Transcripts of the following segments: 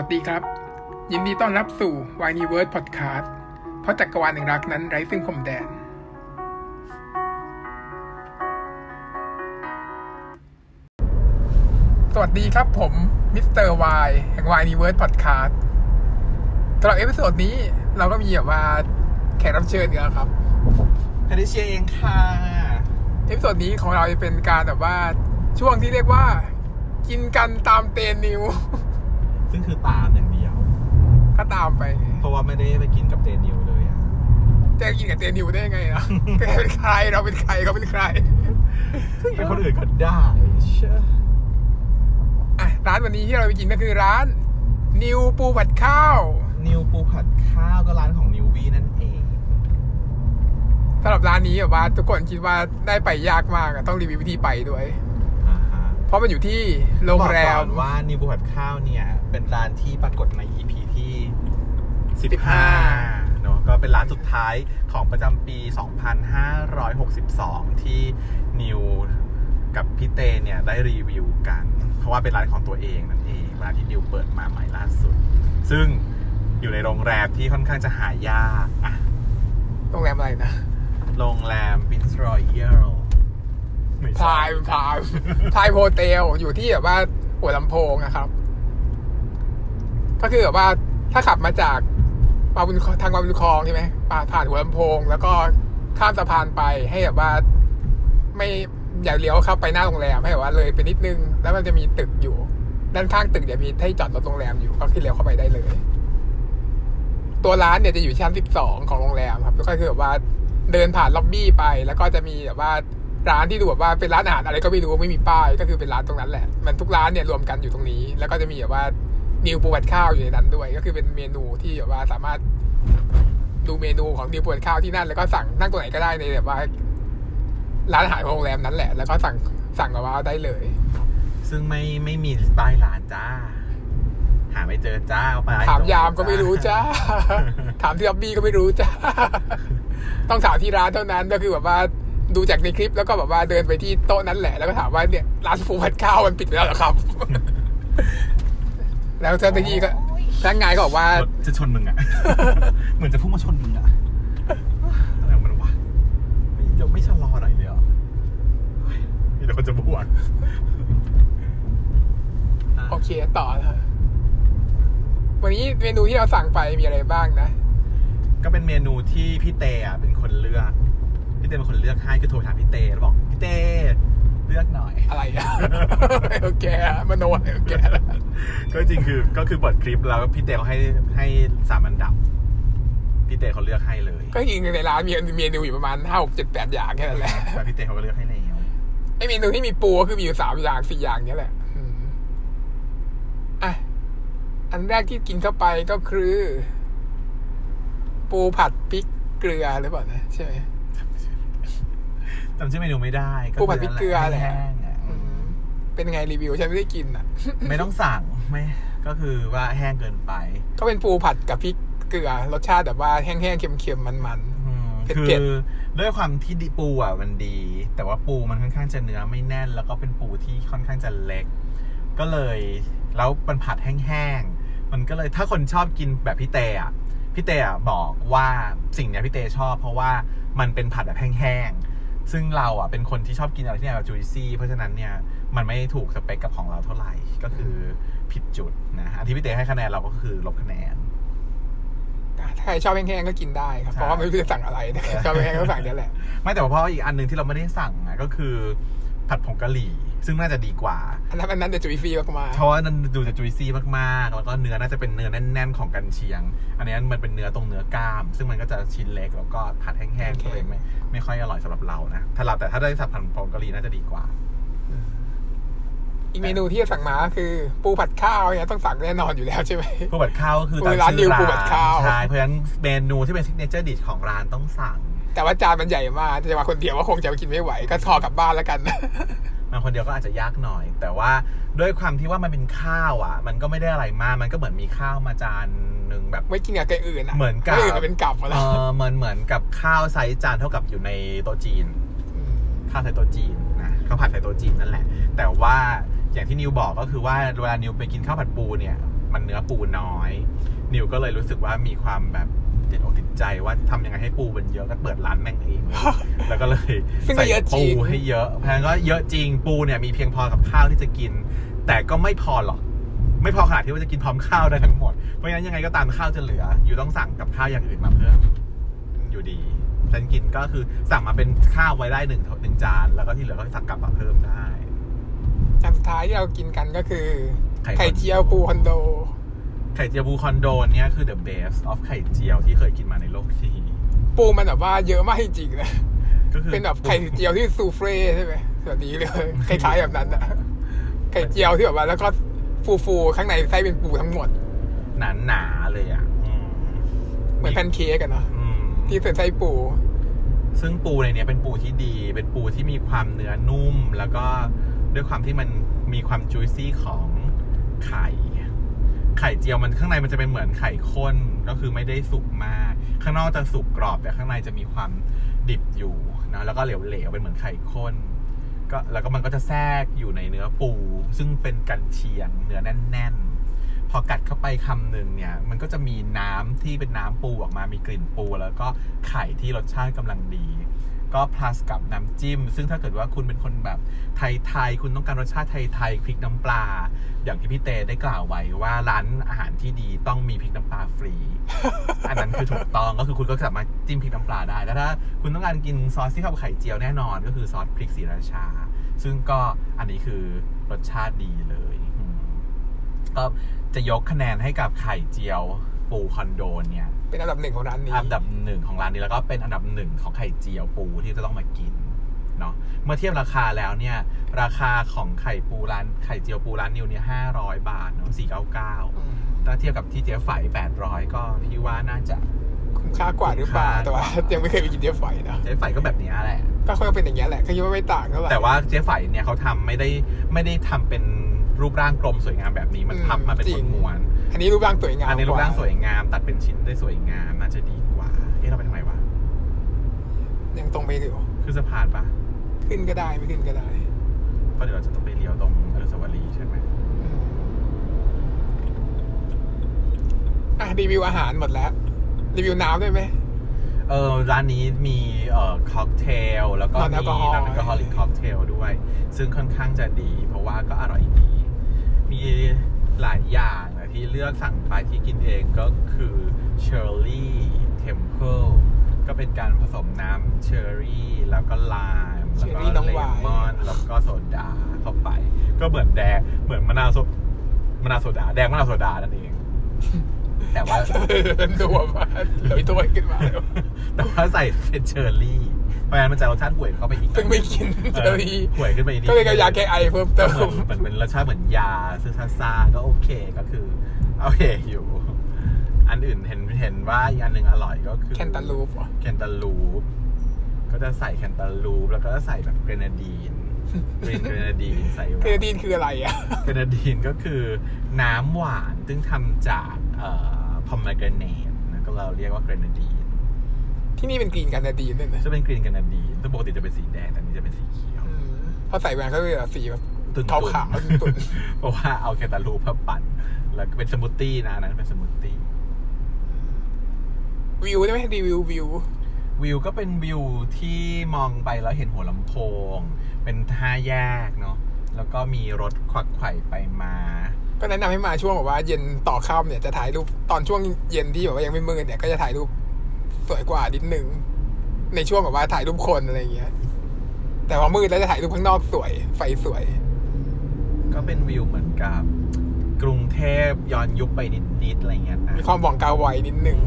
วัสดีครับ ยินดีต้อนรับสู่ w i n e w o r d Podcast เพราะจักรวาลแห่งรักนั้นไร้ซึ่งพรมแดน สวัสดีครับผม Mister Y แห่ง w i n e w o r d Podcast สำหรับ episode นี้เราก็มีแบบว่าแขกรับเชิญอีกแล้วครับแพทริเชียเองค่ะ episode นี้ของเราจะเป็นการแบบว่าช่วงที่เรียกว่า กินกันตามเตนนิว ซึ่งคือตามอย่างเดียว ก็ตามไปเพราะว่าไม่ได้ไปกินกับเดนิวเลยอะจะกินกับเตนิวได้ยังไงนะแกเป็นใครเราเป็นใครเขาเป็นใครเป็นคนอื่นก็ได้เชื่ออะร้านวันนี้ที่เราไปกินก็คือร้าน นิวปูผัดข้าว นิวปูผัดข้าวก็ร้านของนิววีนั่นเองสำหรับร้านนี้แบบว่าทุกคนคิดว่าได้ไปยากมากอะต้องรีวิววิธีไปด้วย อ่าฮะเพราะมันอยู่ที่โรงแรบมอกก่อนว่านิวปูผัดข้าวเนี่ย เป็นร้านที่ปรากฏใน EP ที่15 15 เนอะก็เป็นร้านสุดท้ายของประจำปี 2562 ที่นิวกับพี่เตเนี่ยได้รีวิวกัน เพราะว่าเป็นร้านของตัวเองนั่นเองร้านที่นิวเปิดมาใหม่ล่าสุด ซึ่งอยู่ในโรงแรมที่ค่อนข้างจะหายากอะโรงแรมอะไรนะ โรงแรม Prince Royal ไม่พใช่ายพายพายโฮเทลอยู่ที่แบบว่าหัวลำโพงนะครับ ก็คือแบบว่าถ้าขับมาจากมาบุญทางมาบุญคลองใช่ไหมผ่านผ่านหัวลำโพง แล้วก็ข้ามสะพานไปให้แบบว่าไม่อย่าเลี้ยวเข้าไปหน้าโรงแรมให้แบบว่าเลยไปนิดนึง แล้วมันจะมีตึกอยู่ ด้านข้างตึกจะมีให้จอดรถโรงแรมอยู่ก็คือเลี้ยวเข้าไปได้เลย ตัวร้านเนี่ยจะอยู่ชั้น12ของโรงแรมครับก็คือแบบว่าเดินผ่านล็อบบี้ไป แล้วก็จะมีแบบว่าร้านที่ดูแบบว่าเป็นร้านอาหารอะไรก็ไม่รู้ไม่มีป้ายก็คือเป็นร้านตรงนั้นแหละ มันทุกร้านเนี่ยรวมกันอยู่ตรงนี้ แล้วก็จะมีแบบว่า นิวปูผัดข้าวอยู่ในนั้นด้วย ก็คือเป็นเมนูที่แบบว่าสามารถดูเมนูของนิวปูผัดข้าวที่นั่น แล้วก็สั่งนั่งตรงไหนก็ได้ในแบบว่าร้านอาหารของโรงแรมนั้นแหละ แล้วก็สั่งสั่งมาว่าได้เลย ซึ่งไม่ไม่มีป้ายร้านจ้า หาไม่เจอจ้าเอาไปถามยามก็ไม่รู้จ้า ถามที่ล็อบบี้ก็ไม่รู้จ้า ต้องถามที่ร้านเท่านั้นก็คือแบบว่าดูจากในคลิปแล้วก็แบบว่าเดินไปที่โต๊ะนั้นแหละแล้วก็ถามว่าเนี่ยร้านฟูผัดข้าวมันปิดไปแล้วเหรอครับ แล้วเจ้าหน้าที่ก็พนักงานก็บอกว่ารถจะชนมึงอะเหมือนจะพุ่งมาชนมึงอะอะไรของมันวะไม่จะไม่ชะลอหน่อยเลยเหรอเฮ้ยมีแต่คนจะบวกโอเคต่อเลยวันนี้เมนูที่เราสั่งไปมีอะไรบ้างนะ ก็เป็นเมนูที่พี่เตอะเป็นคนเลือก พี่เตเป็นคนเลือกให้คือโทรถามพี่เตแล้วบอกพี่เต เลือกหน่อย อะไรอะโอเคมโนอะไรโอเคแล้วก็จริงคือก็คือเปิดคลิปแล้วพี่เตเขาให้ให้สามอันดับ พี่เตเขาเลือกให้เลย ก็จริงๆในร้านมีเมนูอยู่ประมาณห้าหกเจ็ดแปดอย่างแค่นั้นแหละแล้วพี่เตเขาก็เลือกให้แล้วไอเมนูที่มีปูก็คือมีอยู่สามอย่างสี่อย่างเนี้ยแหละอืมอะอันแรกที่กินเข้าไปก็คือ ปูผัดพริกเกลือหรือเปล่านะใช่ไหม จำชื่อเมนูไม่ได้ก็ปูผัดพริกเกลือแหละแห้งๆอะอืมเป็นไงรีวิวฉันไม่ได้กินอะ ไม่ต้องสั่งไม่ก็คือว่าแห้งเกินไป ก็เป็นปูผัดกับพริกเกลือรสชาติแบบว่าแห้งๆเค็มๆมันอืมเผ็ดๆคือด้วยความที่ดีปูอะมันดี แต่ว่าปูมันค่อนข้างจะเนื้อไม่แน่น แล้วก็เป็นปูที่ค่อนข้างจะเล็ก ก็เลยแล้วมันผัดแห้งๆมันก็เลยถ้าคนชอบกินแบบพี่เตอะพี่เตอะบอกว่าสิ่งเนี้ยพี่เตชอบ เพราะว่ามันเป็นผัดแบบแห้งๆ ซึ่งเราอะเป็นคนที่ชอบกินอะไรที่แบบจุยซี่ เพราะฉะนั้นเนี่ย มันไม่ถูกสเปคกับของเราเท่าไหร่ ก็คือผิดจุดนะอันที่พี่เตให้คะแนนเราก็คือลบคะแนนๆอะถ้าใครชอบแห้งๆก็กินได้ครับใช่เพราะว่าไม่รู้จะสั่งอะไรนะชอบแห้งๆก็สั่งเนี้ยแหละ ไม่แต่ว่าเพราะอีกอันหนึ่งที่เราไม่ได้สั่งอะก็คือผัดผงกะหรี่ ซึ่งน่าจะดีกว่า อันนั้นอันนั้นจะจุยฟรีมากเพราะว่ามันดูจะจุยซี่มากๆ แล้วก็เนื้อน่าจะเป็นเนื้อแน่น ๆ ของกันเชียง อันนี้มันเป็นเนื้อตรงเนื้อกล้าม ซึ่งมันก็จะชิ้นเล็กแล้วก็ผัดแห้งๆก็เลยไม่ไม่ค่อยอร่อยสำหรับเรานะถ้าเราแต่ถ้าได้สับผัดผงกะหรี่น่าจะดีกว่าๆอีกเมนูที่จะสั่งมาก็คือ ปูผัดข้าวเนี่ยต้องสั่งแน่นอนอยู่แล้วใช่ไหมปูผัดข้าวก็คือปูร้านตมดิชื่วอปูผัดข้าวใช่เพราะฉะนั้นเมนูที่เป็นซิกเนเจอร์ดิชของร้านต้องสั่งแต่ว่าจานมันใหญ่มากจะมาคนเดียวก็คงจะกินไม่ไหว ก็ทอกลับบ้านแล้วกัน มาคนเดียวก็อาจจะยากหน่อย แต่ว่าด้วยความที่ว่ามันเป็นข้าวอะ มันก็ไม่ได้อะไรมาก มันก็เหมือนมีข้าวมาจานหนึ่งแบบ ไม่กินกับไก่อื่นอะเหมือนกับไก่อื่นมันเป็นกับหมดเอแล้วอเหมือนเหมือนกับข้าวไซส์จานเท่ากับอยู่ในโต๊ะจีน ข้าวไซส์โต๊ะจีนนะข้าวผัดไซส์โต๊ะจีนนั่นแหละ แต่ว่าอย่างที่นิวบอกก็คือว่าเวลานิวไปกินข้าวผัดปูเนี่ย มันเนื้อปูน้อย นิวก็เลยรู้สึกว่ามีความแบบติดอกติด ใจว่าทำยังไงให้ปูมันเยอะก็เปิดร้านแม่งเองเลยแล้วก็เลยซึ่งก็ใส่เยอะจริปูงให้เยอะแพงก็เยอะจริงปูเนี่ยมีเพียงพอกับข้าวที่จะกิน แต่ก็ไม่พอหรอกไม่พอขนาดที่ว่าจะกินพร้อมข้าวได้ทั้งหมด เพราะฉะนั้นยังไงก็ตามข้าวจะเหลือ อยู่ต้องสั่งกับข้าวอย่างอื่นมาเพิ่มอยู่ดีฉันกินก็คือสั่งมาเป็นข้าวไว้ได้หนึ่งหนึ่งจาน แล้วก็ที่เหลือก็สั่งกลับมาเพิ่มได้อันสุดท้ายที่เรากินกันก็คือ ไข่ไข่เจียวปูคอนโด ไข่เจียวบูคอนโดเนี่ยคือ the best of ไข่เจียวที่เคยกินมาในโลกที่ปูมันแบบว่าเยอะมากจริงๆนะก็คือเป็นแบบไข่เจียวที่ซูเฟ่ใช่ไหมแบบนี้เลยคล้ายๆแบบนั้นอะไข่เจียวที่แบบว่าแล้วก็ฟูๆข้างในไส้เป็นปูทั้งหมด หนาหนาๆเลยอะอืมเหมือนแพนเค้กกันเนาะอืมที่ใส่ไส้ปู ซึ่งปูในเนี้ยเป็นปูที่ดี เป็นปูที่มีความเนื้อนุ่ม แล้วก็ด้วยความที่มันมีความจุยซี่ของไข่ไข่เจียวมันข้างในมันจะเป็นเหมือนไข่ข้นก็คือไม่ได้สุกมาก ข้างนอกจะสุกกรอบ แต่ข้างในจะมีความดิบอยู่นะแล้วก็เหลวๆเป็นเหมือนไข่ข้นก็แล้วก็มันก็จะแทรกอยู่ในเนื้อปู ซึ่งเป็นกันเชียงเนื้อแน่น ๆ พอกัดเข้าไปคำหนึ่งเนี่ย มันก็จะมีน้ำที่เป็นน้ำปูออกมามีกลิ่นปู แล้วก็ไข่ที่รสชาติกำลังดี ก็ plus กับน้ำจิ้ม ซึ่งถ้าเกิดว่าคุณเป็นคนแบบไทยๆ คุณต้องการรสชาติไทยๆ พริกน้ำปลา อย่างที่พี่เตได้กล่าวไว้ว่าร้านอาหารที่ดีต้องมีพริกน้ำปลาฟรี อันนั้นคือถูกต้องก็คือคุณก็สามารถจิ้มพริกน้ำปลาได้แต่ถ้าคุณต้องการกินซอสที่เข้ากับไข่เจียวแน่นอนก็คือซอสพริกศรีราชา ซึ่งก็อันนี้คือรสชาติดีเลยอืมก็จะยกคะแนนให้กับไข่เจียวปูคอนโดเนี่ย เป็นอันดับหนึ่งของร้านนี้ อันดับหนึ่งของร้านนี้แล้วก็เป็นอันดับหนึ่งของไข่เจียวปูที่จะต้องมากินเนาะเมื่อเทียบราคาแล้วเนี่ยราคาของไข่ปูร้านไข่เจียวปูร้านนิวเนี่ยห้าร้อยบาทเนาะสี่เก้าเก้าอืมถ้าเทียบกับที่เจ๊ไฝแปดร้อยก็พี่ว่าน่าจะคุ้มค่ากว่าหรือเปล่าคุ้มค่าแต่ว่ายังไม่เคยไปกินเจ๊ไฝนะเจ๊ไฝก็แบบเนี้ยแหละก็ค่อยเป็นอย่างเงี้ยแหละก็คิดว่าไม่ต่างเท่าไหร่แต่ว่าเจ๊ไฝเนี่ยเขาทำไม่ได้ไม่ได้ทำเป็นรูปร่างกลมสวยงามแบบนี้มันอืมพับมาเป็นจริงม้วน อันนี้รูปร่างสวยงามๆอันนี้รูปร่างกสวยงาม ตัดเป็นชิ้นได้สวยงามน่าจะดีกว่า เอ๊ะเราไปทางไหนวะ ยังตรงไปอยู่คือสะพานปะขึ้นก็ได้ไม่ขึ้นก็ได้เพราะเดี๋ยวเราจะต้องไปเลี้ยวตรงอนุสาวรีย์ใช่ไหมอืมอะรีวิวอาหารหมดแล้ว รีวิวน้ำด้วยไหมเออร้านนี้มีเอ่อค็อกเทลแล้วก็มี non-alcohol non-alcoholic cocktail ด้วย ซึ่งค่อนข้างจะดี เพราะว่าก็อร่อยดี มีหลายอย่างอะ ที่เลือกสั่งไปที่กินเองก็คือ Shirley Temple ก็เป็นการผสมน้ำเชอร์รี่ แล้วก็ lime แล้วก็เชอร์รี่น้ำหวานเลมอน แล้วก็โซดาเข้าไป ก็เหมือนแดงเหมือนมะนาวโซมะนาวโซดา แดงมะนาวโซดานั่นเอง แต่ว่าดูแบบว่าเลยถ้วยขึ้นมาเลยแต่ว่าใส่เป็นเชอร์รี่ เพราะฉะนั้นมันจะรสชาติห่วยเข้าไปอีกซึ่งไม่กินเจอรีห่วยขึ้นไปอีกนิดก็เลยเอายาแก้ไอเพิ่มเติก็มเหมือนเหมือนเป็นรสชาติเหมือนยาซื้อซาซาก็โอเคก็คือโอเคอยู่ อันอื่นเห็นเห็นว่าอีกอันหนึ่งอร่อยก็คือแคนตาลูปเหรอแคนตาลูปก็จะใส่แคนตาลูปแล้วก็ใส่แบบเกรนาดีนgreen grenadine ใส่ grenadine คืออะไรอะ grenadine ก็คือน้ำหวานซึ่งทำจากเอ่อ pomegranate นะก็เราเรียกว่า grenadine ที่นี่เป็น green grenadine ด้วยนะจะเป็น green grenadine ซึ่งปกติจะเป็นสีแดงแต่อันนี้จะเป็นสีเขียวอืมพอใส่แหวนก็เลยสีแบบตุ่นๆขาวขาวๆตุ่นเพราะว่าเอาแคนตาลูปมาปั่น แล้วก็เป็นสมูทตี้นะอันนั้นเป็นสมูทตี้ๆวิวได้ไหมรีวิววิววิวก็เป็นวิวที่มองไปแล้วเห็นหัวลำโพง เป็นท่าแยกเนาะแล้วก็มีรถควักไขว่ไปมา ก็แนะนำให้มาช่วงแบบว่าเย็นต่อค่ำเนี่ยจะถ่ายรูปตอนช่วงเย็นที่แบบว่ายังไม่มืดเนี่ยก็จะถ่ายรูป สวยกว่านิดนึง ในช่วงแบบว่าถ่ายรูปคนอะไรอย่างเงี้ย แต่พอมืดแล้วจะถ่ายรูปข้างนอกสวย ไฟสวย ก็เป็นวิวเหมือนกับ กรุงเทพย้อนยุคไปนิดๆอะไรเงี้ยนะมีความหว่องกาไวนิดนึง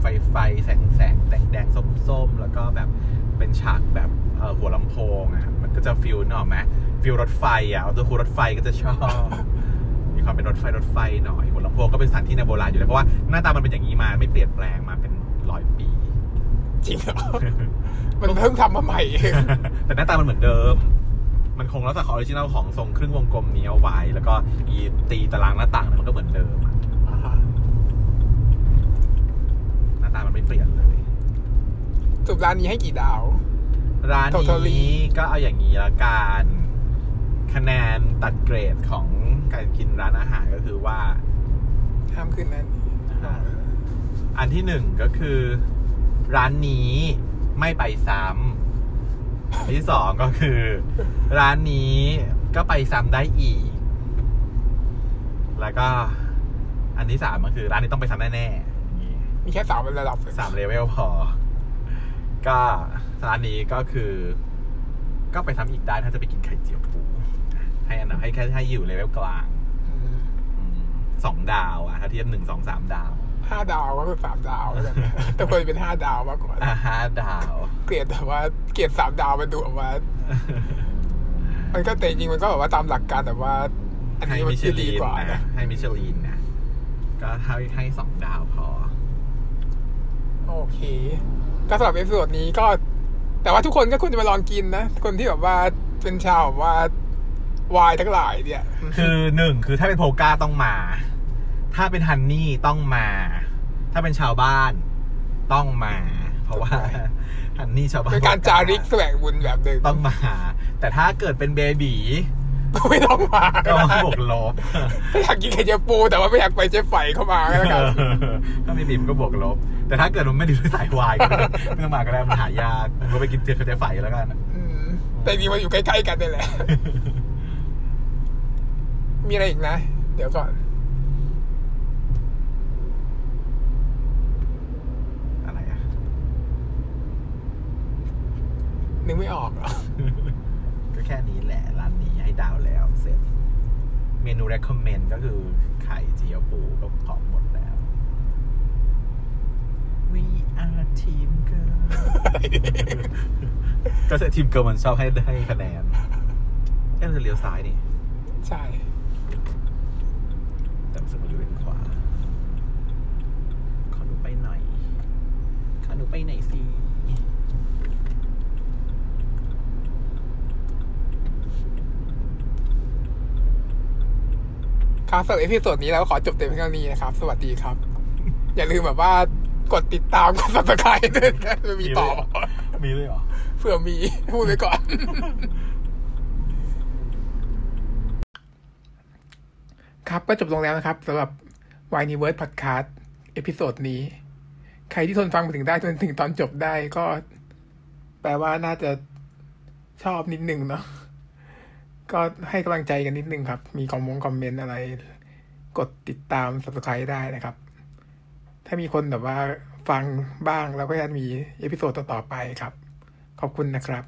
ไฟไฟแสงแสงแดงแดงส้มส้มๆแล้วก็แบบเป็นฉากแบบเอ่อหัวลำโพงอะ มันก็จะ feel นึกออกไหม feel รถไฟอะเอาตัวคูรถไฟก็จะชอบมีความเป็นรถไฟรถไฟหน่อยหัวลำโพงก็เป็นสถานที่ในโบราณอยู่แล้วเพราะว่าหน้าตามันเป็นอย่างนี้มาไม่เปลี่ยนแปลงมาเป็น ร้อยปี จริงเหรอ มันเพิ่งทำมาใหม่แต่หน้าตามันเหมือนเดิม มันคงรักษาของ original ของทรงครึ่งวงกลมนี้เอาไว้ แล้วก็อีตีตารางหน้าต่างเนี่ยมันก็เหมือนเดิมอะหน้าตามันไม่เปลี่ยนเลย สุดร้านนี้ให้กี่ดาว ร้าน Totally นี้ก็เอาอย่างนี้ละกันคะแนนตัดเกรดของการกินร้านอาหารก็คือว่า ห้ามขึ้นนั้นอ่า อันที่หนึ่งก็คือ ร้านนี้ไม่ไปซ้ำอันที่สองก็คือ ร้านนี้ก็ไปซ้ำได้อีก แล้วก็อันที่สามก็คือร้านนี้ต้องไปซ้ำแน่ๆอย่างนี้มีแค่สามระดับสามเลเวลพอ ก็ร้านนี้ก็คือ ก็ไปซ้ำอีกได้ถ้าจะไปกินไข่เจียวปูให้อันดับให้แค่ให้อยู่เลเวลกลางอืมอืมสองดาวอะถ้าเทียบหนึ่งสองสามดาว ห้าดาวก็คือสามดาวแล้วกันนะแต่ควรจะเป็นห้าดาวมากกว่าอ่าห้าดาว เกรดแต่ว่าเกรดสามดาวมันดูแบบว่า มันก็แต่จริงๆมันก็แบบว่าตามหลักการแต่ว่า อันให้นี้มันมิชจะดีลินกว่านะนะให้มิชลินนะ ก็ให้ให้สองดาวพอ โอเค ก็สำหรับเอพิโซดนี้ก็ แต่ว่าทุกคนก็ควรจะมาลองกินนะ คนที่แบบว่าเป็นชาวแบบว่าวายทั้งหลายเนี่ย คือหนึ่งคือถ้าเป็นโพก้าต้องมา ถ้าเป็นฮันนี่ต้องมา ถ้าเป็นชาวบ้านต้องมา เพราะว่าฮันนี่ชาวบ้านเป็นการจาริกแสวงบุญแบบหนึ่งต้องมา แต่ถ้าเกิดเป็นเบบีก็ไม่ต้องมาก็บวกลบถ้าอยากกินไข่เจียวปูแต่ว่าไม่อยากไปเจ๊ไฝเข้ามาก็แล้วกันถ้าเบบีมันก็บวกลบ แต่ถ้าเกิดมันไม่ได้ด้วยสายวายก็ไม่ต้องมาก็ได้มันหายากมันก็ไปกินเจอเขาจะไฟแล้วกันอืมแต่จริงๆมันอยู่ใกล้ๆกันนี่แหละ มีอะไรอีกนะ เดี๋ยวก่อน อะไรอะ นึกไม่ออกเหรอ ก็แค่นี้แหละ ร้านนี้ให้ดาวแล้วเสร็จ เมนู recommend ก็คือไข่เจียวปูก็ของหมดแล้ว We are team girl ก็จะทีมเกิร์ลมันชอบให้ได้คะแนนเอ๊ะเราจะเลี้ยวซ้ายนี่ ใช่ แต่รู้สึกว่าอยู่เลนขวา ขอหนูไปหน่อย ขอหนูไปหน่อยสิ ครับสำหรับ episode นี้เราก็ขอจบเต็มเพียงเท่านี้นะครับ สวัสดีครับ อย่าลืมแบบว่ากดติดตามกด subscribe ด้วยนะมันมีต่อมีเลยเหรอเผื่อมีพูดไปก่อน ครับก็จบลงแล้วนะครับสำหรับ w i n e w o r d Podcast episode นี้ ใครที่ทนฟังมาถึงได้จนถึงตอนจบได้ก็ แปลว่าน่าจะชอบนิดนึงเนาะ ก็ให้กำลังใจกันนิดนึงครับ มีคอมมงคอมเมนต์อะไร กดติดตาม subscribe ได้นะครับ ถ้ามีคนแบบว่าฟังบ้างแล้วก็จะมี episode ต่อๆไปครับ ขอบคุณนะครับ